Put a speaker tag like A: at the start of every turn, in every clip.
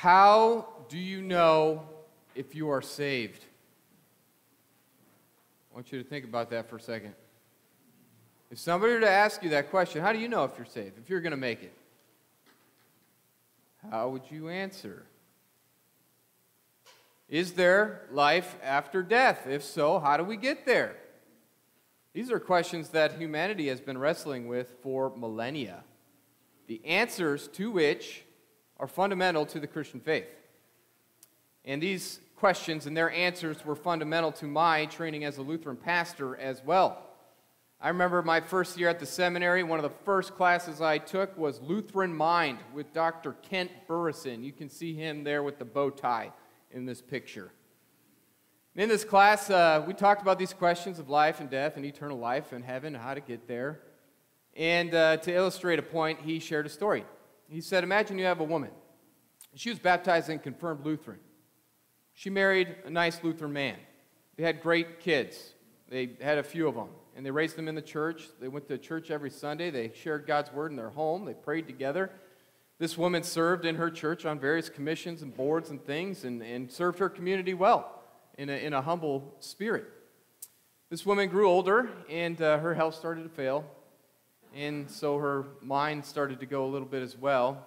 A: How do you know if you are saved? I want you to think about that for a second. If somebody were to ask you that question, how do you know if you're saved, if you're going to make it? How would you answer? Is there life after death? If so, how do we get there? These are questions that humanity has been wrestling with for millennia, the answers to which are fundamental to the Christian faith. And these questions and their answers were fundamental to my training as a Lutheran pastor as well. I remember my first year at the seminary, one of the first classes I took was Lutheran Mind with Dr. Kent Burreson. You can see him there with the bow tie in this picture. In this class, uh, we talked about these questions of life and death and eternal life and heaven and how to get there. And uh, to illustrate a point, he shared a story. He said, Imagine you have a woman. She was baptized and confirmed Lutheran. She married a nice Lutheran man. They had great kids. They had a few of them. And they raised them in the church. They went to church every Sunday. They shared God's word in their home. They prayed together. This woman served in her church on various commissions and boards and things and, and served her community well in a, in a humble spirit. This woman grew older and uh, her health started to fail. And so her mind started to go a little bit as well.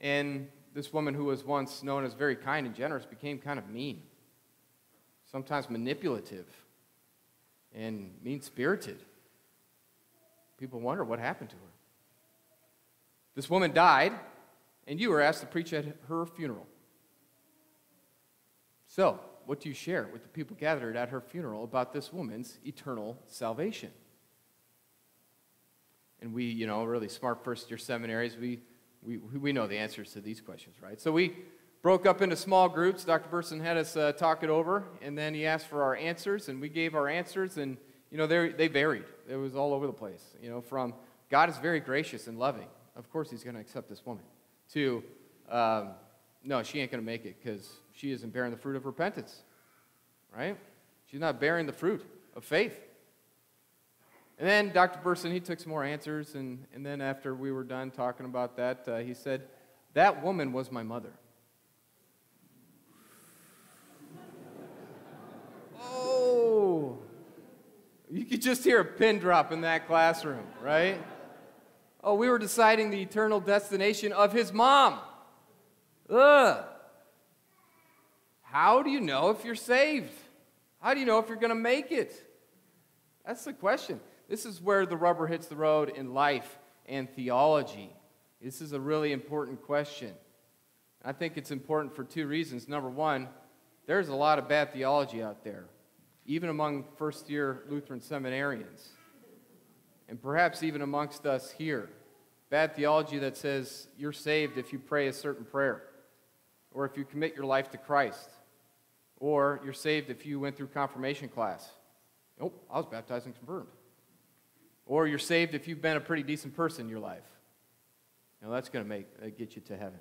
A: And this woman, who was once known as very kind and generous, became kind of mean, sometimes manipulative, and mean spirited. People wonder what happened to her. This woman died, and you were asked to preach at her funeral. So, what do you share with the people gathered at her funeral about this woman's eternal salvation? And we, you know, really smart first year seminaries, we, we, we know the answers to these questions, right? So we broke up into small groups. Dr. Burreson had us uh, talk it over, and then he asked for our answers, and we gave our answers, and, you know, they varied. It was all over the place, you know, from God is very gracious and loving of course he's going to accept this woman. To, um, no, she ain't going to make it because she isn't bearing the fruit of repentance, right? She's not bearing the fruit of faith. And then Dr. Burreson, he took some more answers, and, and then after we were done talking about that, uh, he said, That woman was my mother. oh, you could just hear a pin drop in that classroom, right? Oh, we were deciding the eternal destination of his mom. Ugh. How do you know if you're saved? How do you know if you're going to make it? That's the question. This is where the rubber hits the road in life and theology. This is a really important question. I think it's important for two reasons. Number one, there's a lot of bad theology out there, even among first year Lutheran seminarians and perhaps even amongst us here. Bad theology that says you're saved if you pray a certain prayer, or if you commit your life to Christ, or you're saved if you went through confirmation class. Nope, I was baptized and confirmed. Or you're saved if you've been a pretty decent person in your life. Know, that's going to make uh, get you to heaven.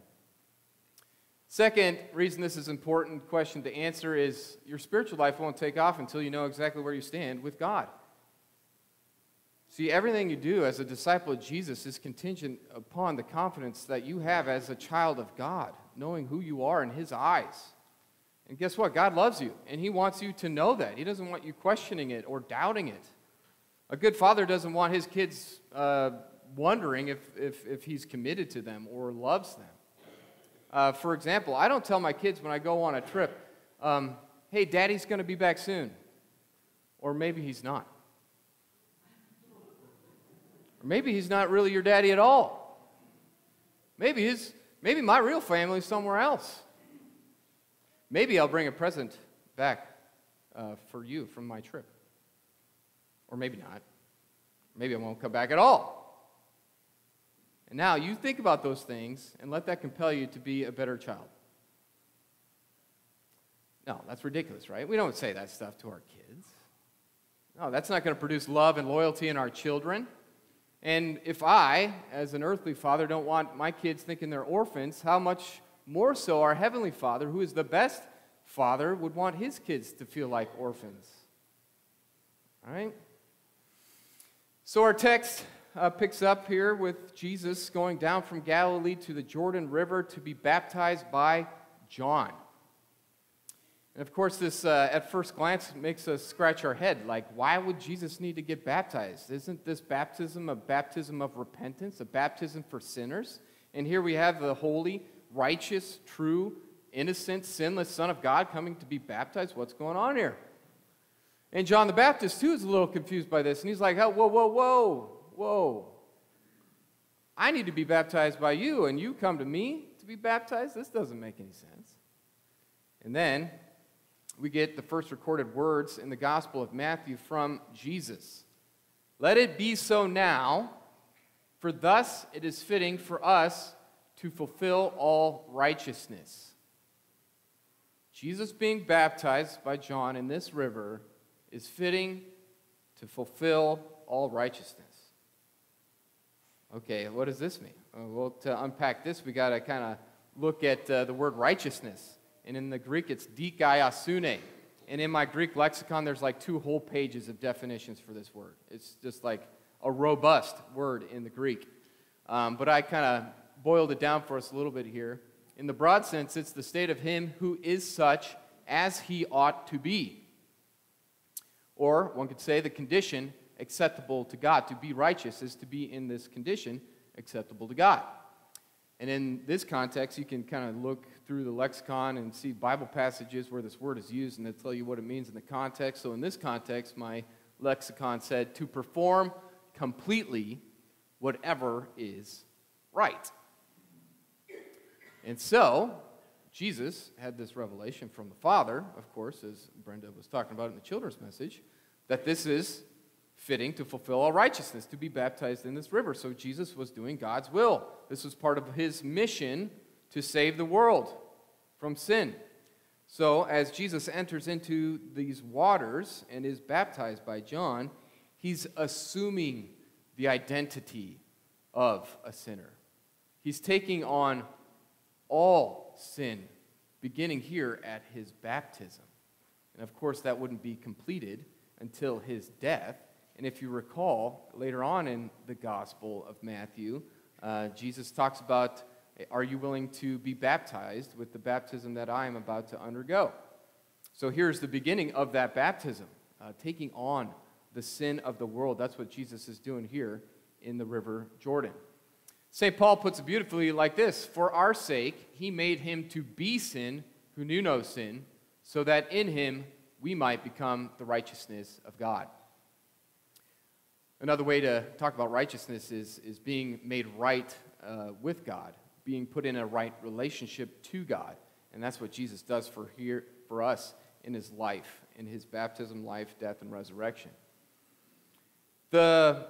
A: Second reason this is important question to answer is your spiritual life won't take off until you know exactly where you stand with God. See, everything you do as a disciple of Jesus is contingent upon the confidence that you have as a child of God, knowing who you are in His eyes. And guess what? God loves you, and He wants you to know that. He doesn't want you questioning it or doubting it. A good father doesn't want his kids uh, wondering if, if, if he's committed to them or loves them. Uh, for example, I don't tell my kids when I go on a trip, um, hey, daddy's going to be back soon. Or maybe he's not. Or maybe he's not really your daddy at all. Maybe, his, maybe my real family is somewhere else. Maybe I'll bring a present back uh, for you from my trip. Or maybe not. Maybe I won't come back at all. And now you think about those things and let that compel you to be a better child. No, that's ridiculous, right? We don't say that stuff to our kids. No, that's not going to produce love and loyalty in our children. And if I, as an earthly father, don't want my kids thinking they're orphans, how much more so our heavenly father, who is the best father, would want his kids to feel like orphans? All right? So, our text uh, picks up here with Jesus going down from Galilee to the Jordan River to be baptized by John. And of course, this uh, at first glance makes us scratch our head like, why would Jesus need to get baptized? Isn't this baptism a baptism of repentance, a baptism for sinners? And here we have the holy, righteous, true, innocent, sinless Son of God coming to be baptized. What's going on here? And John the Baptist, too, is a little confused by this. And he's like, oh, whoa, whoa, whoa, whoa. I need to be baptized by you, and you come to me to be baptized? This doesn't make any sense. And then we get the first recorded words in the Gospel of Matthew from Jesus. Let it be so now, for thus it is fitting for us to fulfill all righteousness. Jesus being baptized by John in this river is fitting to fulfill all righteousness. Okay, what does this mean? Well, to unpack this, we got to kind of look at uh, the word righteousness. And in the Greek, it's dikaiosune. And in my Greek lexicon, there's like two whole pages of definitions for this word. It's just like a robust word in the Greek. Um, but I kind of boiled it down for us a little bit here. In the broad sense, it's the state of him who is such as he ought to be. Or one could say the condition acceptable to God. To be righteous is to be in this condition acceptable to God. And in this context, you can kind of look through the lexicon and see Bible passages where this word is used and they tell you what it means in the context. So in this context, my lexicon said to perform completely whatever is right. And so, Jesus had this revelation from the Father, of course, as Brenda was talking about in the children's message, that this is fitting to fulfill all righteousness, to be baptized in this river. So Jesus was doing God's will. This was part of his mission to save the world from sin. So as Jesus enters into these waters and is baptized by John, he's assuming the identity of a sinner. He's taking on all sin, beginning here at his baptism. And of course, that wouldn't be completed until his death and if you recall, later on in the Gospel of Matthew, uh, Jesus talks about, Are you willing to be baptized with the baptism that I am about to undergo? So here's the beginning of that baptism, uh, taking on the sin of the world. That's what Jesus is doing here in the river Jordan. St. Paul puts it beautifully like this For our sake, he made him to be sin who knew no sin, so that in him we might become the righteousness of God. Another way to talk about righteousness is, is being made right uh, with God, being put in a right relationship to God. And that's what Jesus does for, here, for us in his life, in his baptism, life, death, and resurrection. The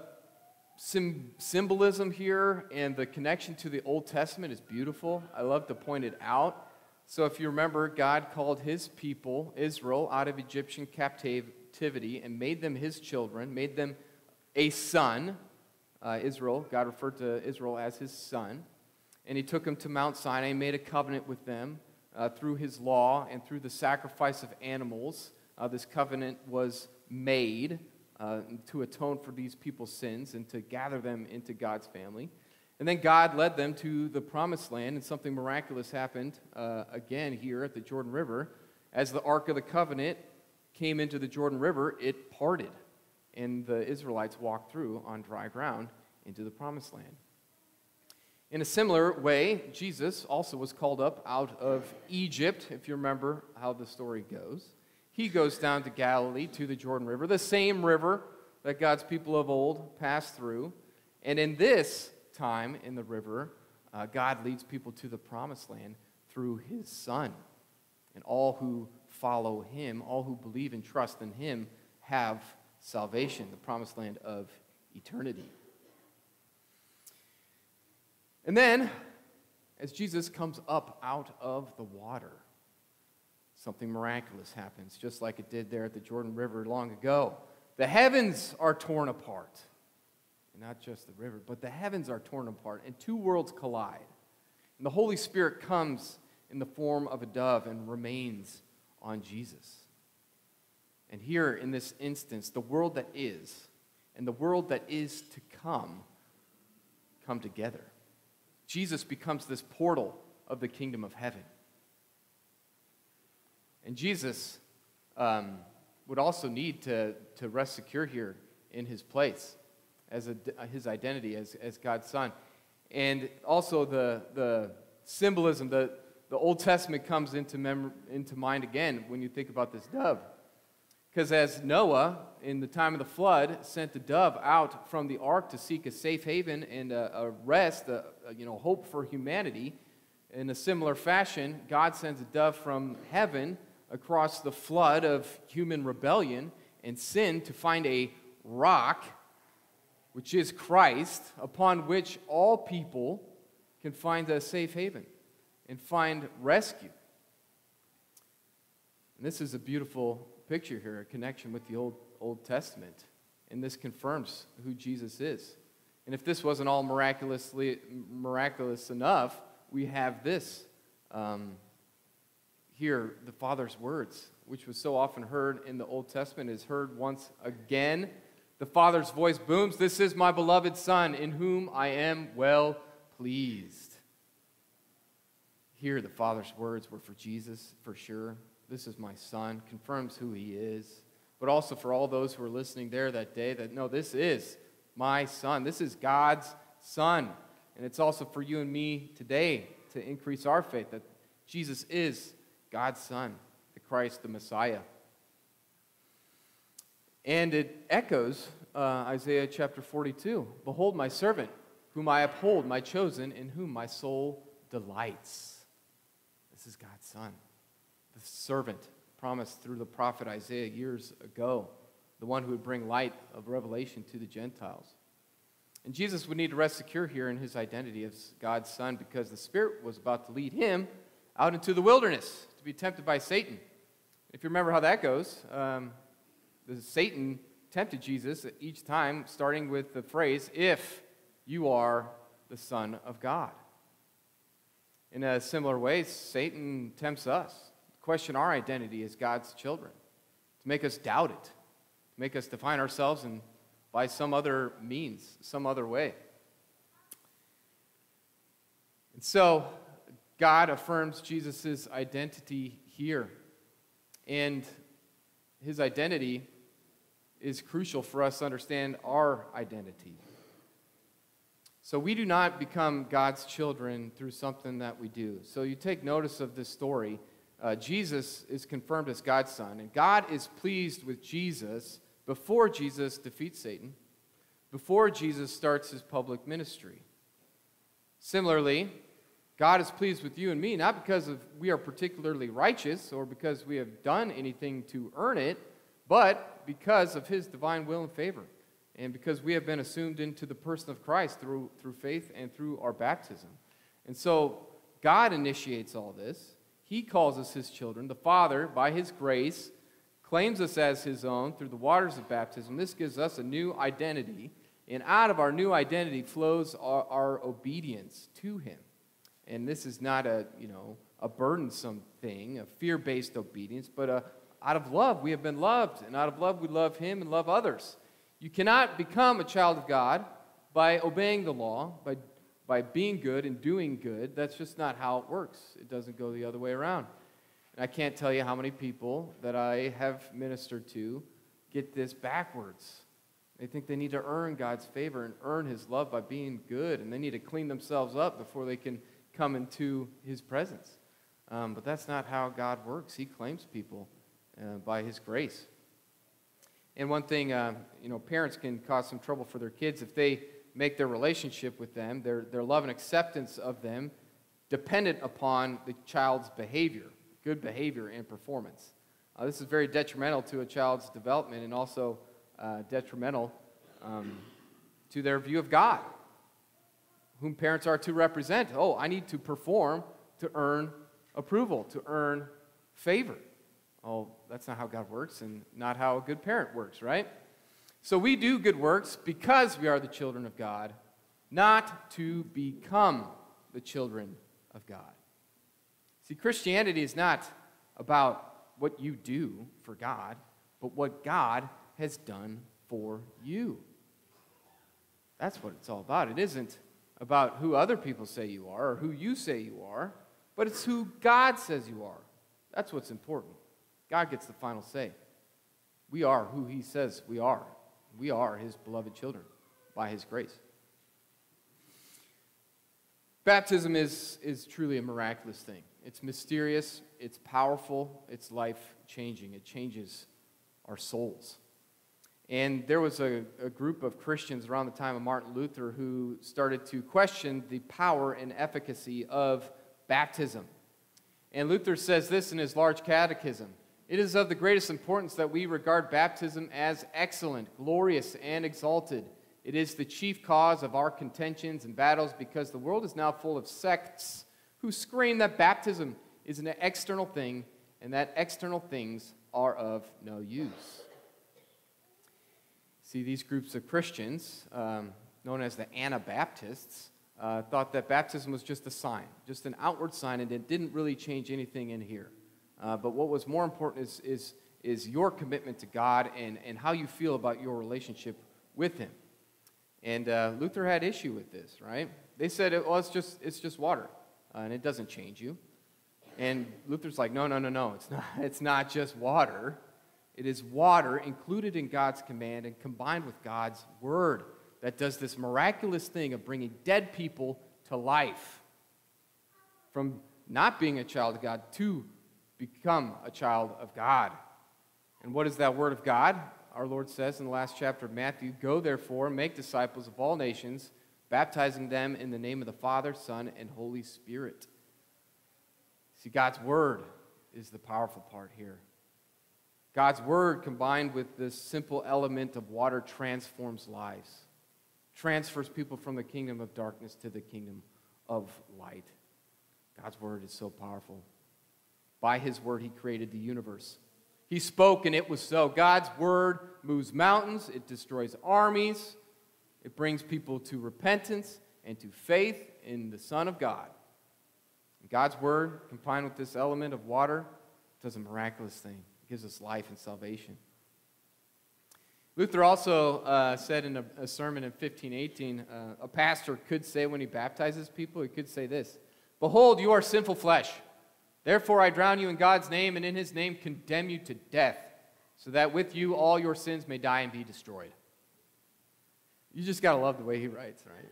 A: sim- symbolism here and the connection to the Old Testament is beautiful. I love to point it out. So, if you remember, God called his people, Israel, out of Egyptian captivity and made them his children, made them a son, uh, Israel. God referred to Israel as his son. And he took them to Mount Sinai, made a covenant with them uh, through his law and through the sacrifice of animals. Uh, this covenant was made uh, to atone for these people's sins and to gather them into God's family. And then God led them to the promised land, and something miraculous happened uh, again here at the Jordan River. As the Ark of the Covenant came into the Jordan River, it parted and the Israelites walked through on dry ground into the promised land. In a similar way, Jesus also was called up out of Egypt, if you remember how the story goes. He goes down to Galilee to the Jordan River, the same river that God's people of old passed through. And in this time in the river, uh, God leads people to the promised land through his Son. And all who follow him, all who believe and trust in him, have salvation, the promised land of eternity. And then, as Jesus comes up out of the water, something miraculous happens, just like it did there at the Jordan River long ago. The heavens are torn apart. And not just the river, but the heavens are torn apart, and two worlds collide. And the Holy Spirit comes in the form of a dove and remains on Jesus. And here in this instance, the world that is and the world that is to come come together. Jesus becomes this portal of the kingdom of heaven. And Jesus um, would also need to, to rest secure here in his place as a, his identity as, as God's son. And also the, the symbolism, the, the Old Testament comes into, mem- into mind again when you think about this dove. Because as Noah, in the time of the flood, sent the dove out from the ark to seek a safe haven and a, a rest, a, a, you know, hope for humanity, in a similar fashion, God sends a dove from heaven across the flood of human rebellion and sin to find a rock, which is Christ, upon which all people can find a safe haven and find rescue. And this is a beautiful picture here, a connection with the Old, Old Testament. And this confirms who Jesus is. And if this wasn't all miraculously miraculous enough, we have this um, here, the Father's words, which was so often heard in the Old Testament, is heard once again. The Father's voice booms, This is my beloved Son, in whom I am well pleased. Here, the Father's words were for Jesus, for sure. This is my son, confirms who he is. But also for all those who were listening there that day that no, this is my son. This is God's son. And it's also for you and me today to increase our faith that Jesus is God's son, the Christ, the Messiah. And it echoes uh, Isaiah chapter 42 Behold, my servant, whom I uphold, my chosen, in whom my soul delights. This is God's son the servant promised through the prophet Isaiah years ago, the one who would bring light of revelation to the Gentiles. And Jesus would need to rest secure here in his identity as God's son because the Spirit was about to lead him out into the wilderness to be tempted by Satan. If you remember how that goes, um, Satan tempted Jesus each time, starting with the phrase, If you are the Son of God. In a similar way, Satan tempts us to question our identity as God's children, to make us doubt it, to make us define ourselves and by some other means, some other way. And so, God affirms Jesus' identity here. And his identity is crucial for us to understand our identity. So we do not become God's children through something that we do. So you take notice of this story uh, Jesus is confirmed as God's son, and God is pleased with Jesus before Jesus defeats Satan, before Jesus starts his public ministry. Similarly, God is pleased with you and me, not because of we are particularly righteous or because we have done anything to earn it, but because of his divine will and favor, and because we have been assumed into the person of Christ through, through faith and through our baptism. And so God initiates all this. He calls us his children. The Father, by his grace, claims us as his own through the waters of baptism. This gives us a new identity. And out of our new identity flows our, our obedience to him. And this is not a, you know, a burdensome thing, a fear-based obedience, but a, out of love. We have been loved, and out of love we love him and love others. You cannot become a child of God by obeying the law, by by being good and doing good. That's just not how it works. It doesn't go the other way around. And I can't tell you how many people that I have ministered to get this backwards. They think they need to earn God's favor and earn His love by being good, and they need to clean themselves up before they can come into His presence. Um, but that's not how God works. He claims people uh, by His grace. And one thing, uh, you know, parents can cause some trouble for their kids if they make their relationship with them, their, their love and acceptance of them, dependent upon the child's behavior, good behavior and performance. Uh, this is very detrimental to a child's development and also uh, detrimental um, to their view of God, whom parents are to represent. Oh, I need to perform to earn approval, to earn favor. Oh, that's not how God works and not how a good parent works, right? So we do good works because we are the children of God, not to become the children of God. See, Christianity is not about what you do for God, but what God has done for you. That's what it's all about. It isn't about who other people say you are or who you say you are, but it's who God says you are. That's what's important. God gets the final say. We are who He says we are. We are His beloved children by His grace. Baptism is, is truly a miraculous thing. It's mysterious, it's powerful, it's life changing. It changes our souls. And there was a, a, group of Christians around the time of Martin Luther who started to question the power and efficacy of baptism. And Luther says this in his large catechism It is of the greatest importance that we regard baptism as excellent, glorious, and exalted. It is the chief cause of our contentions and battles because the world is now full of sects who scream that baptism is an external thing and that external things are of no use. See, these groups of Christians, um, known as the Anabaptists, uh, thought that baptism was just a sign, just an outward sign, and it didn't really change anything in here. Uh, but what was more important is, is, is your commitment to God and, and how you feel about your relationship with Him. And uh, Luther had issue with this, right? They said, well, it's just, it's just water, uh, and it doesn't change you. And Luther's like, no, no, no, no, it's not, it's not just water. It is water included in God's command and combined with God's word that does this miraculous thing of bringing dead people to life from not being a child of God to become a child of God. And what is that word of God? Our Lord says in the last chapter of Matthew Go therefore, make disciples of all nations, baptizing them in the name of the Father, Son, and Holy Spirit. See, God's word is the powerful part here. God's word combined with this simple element of water transforms lives, transfers people from the kingdom of darkness to the kingdom of light. God's word is so powerful. By his word, he created the universe. He spoke and it was so. God's word moves mountains, it destroys armies, it brings people to repentance and to faith in the Son of God. And God's word, combined with this element of water, does a miraculous thing gives us life and salvation. Luther also uh, said in a, a, sermon in 1518, uh, a pastor could say when he baptizes people, he could say this Behold, you are sinful flesh. Therefore, I drown you in God's name, and in his name condemn you to death, so that with you all your sins may die and be destroyed. You just got to love the way he writes, right?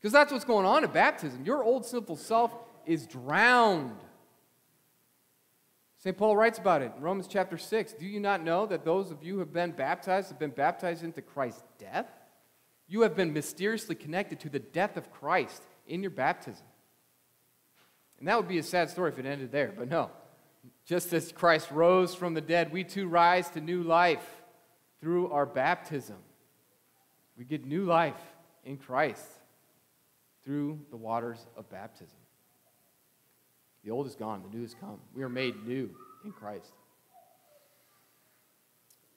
A: Because that's what's going on at baptism. Your old sinful self is drowned St. Paul writes about it in Romans chapter 6. Do you not know that those of you who have been baptized have been baptized into Christ's death? You have been mysteriously connected to the death of Christ in your baptism. And that would be a sad story if it ended there, but no. Just as Christ rose from the dead, we too rise to new life through our baptism. We get new life in Christ through the waters of baptism. The old is gone, the new has come. We are made new in Christ.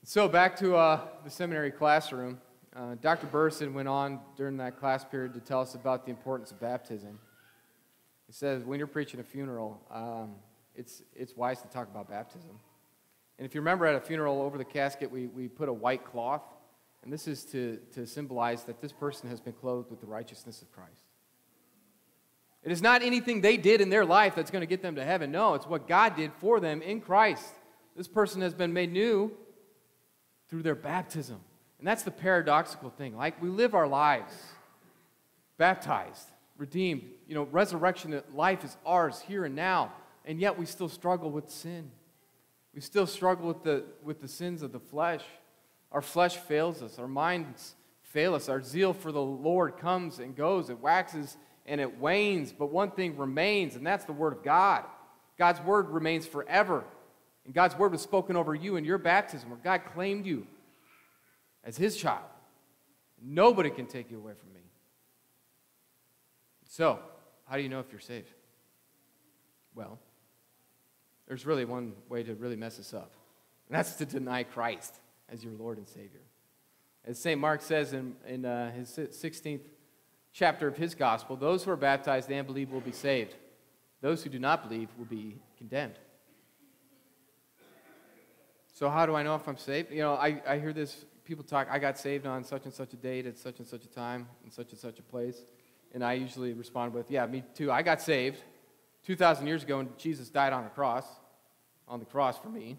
A: So, back to uh, the seminary classroom. Uh, Dr. Burreson went on during that class period to tell us about the importance of baptism. He says, when you're preaching a funeral, um, it's, it's wise to talk about baptism. And if you remember at a funeral, over the casket, we, we put a white cloth. And this is to, to symbolize that this person has been clothed with the righteousness of Christ. It is not anything they did in their life that's going to get them to heaven. No, it's what God did for them in Christ. This person has been made new through their baptism. And that's the paradoxical thing. Like we live our lives baptized, redeemed. You know, resurrection life is ours here and now. And yet we still struggle with sin. We still struggle with the, with the sins of the flesh. Our flesh fails us, our minds fail us, our zeal for the Lord comes and goes, it waxes and it wanes, but one thing remains, and that's the Word of God. God's Word remains forever. And God's Word was spoken over you in your baptism, where God claimed you as His child. Nobody can take you away from me. So, how do you know if you're saved? Well, there's really one way to really mess us up, and that's to deny Christ as your Lord and Savior. As St. Mark says in, in uh, his 16th chapter of his gospel, those who are baptized and believe will be saved. Those who do not believe will be condemned. So, how do I know if I'm saved? You know, I, I hear this people talk, I got saved on such and such a date at such and such a time in such and such a place. And I usually respond with, yeah, me too. I got saved 2,000 years ago and Jesus died on the cross, on the cross for me.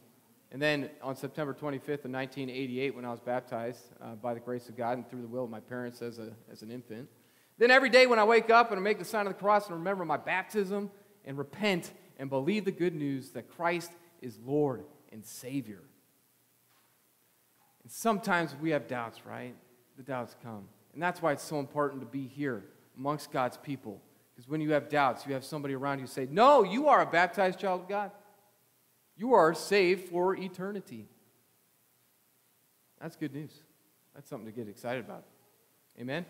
A: And then on September 25th of 1988, when I was baptized uh, by the grace of God and through the will of my parents as, a, as an infant. Then every day when I wake up and I make the sign of the cross and remember my baptism and repent and believe the good news that Christ is Lord and Savior. And sometimes we have doubts, right? The doubts come. And that's why it's so important to be here amongst God's people. Because when you have doubts, you have somebody around you say, No, you are a baptized child of God. You are saved for eternity. That's good news. That's something to get excited about. Amen?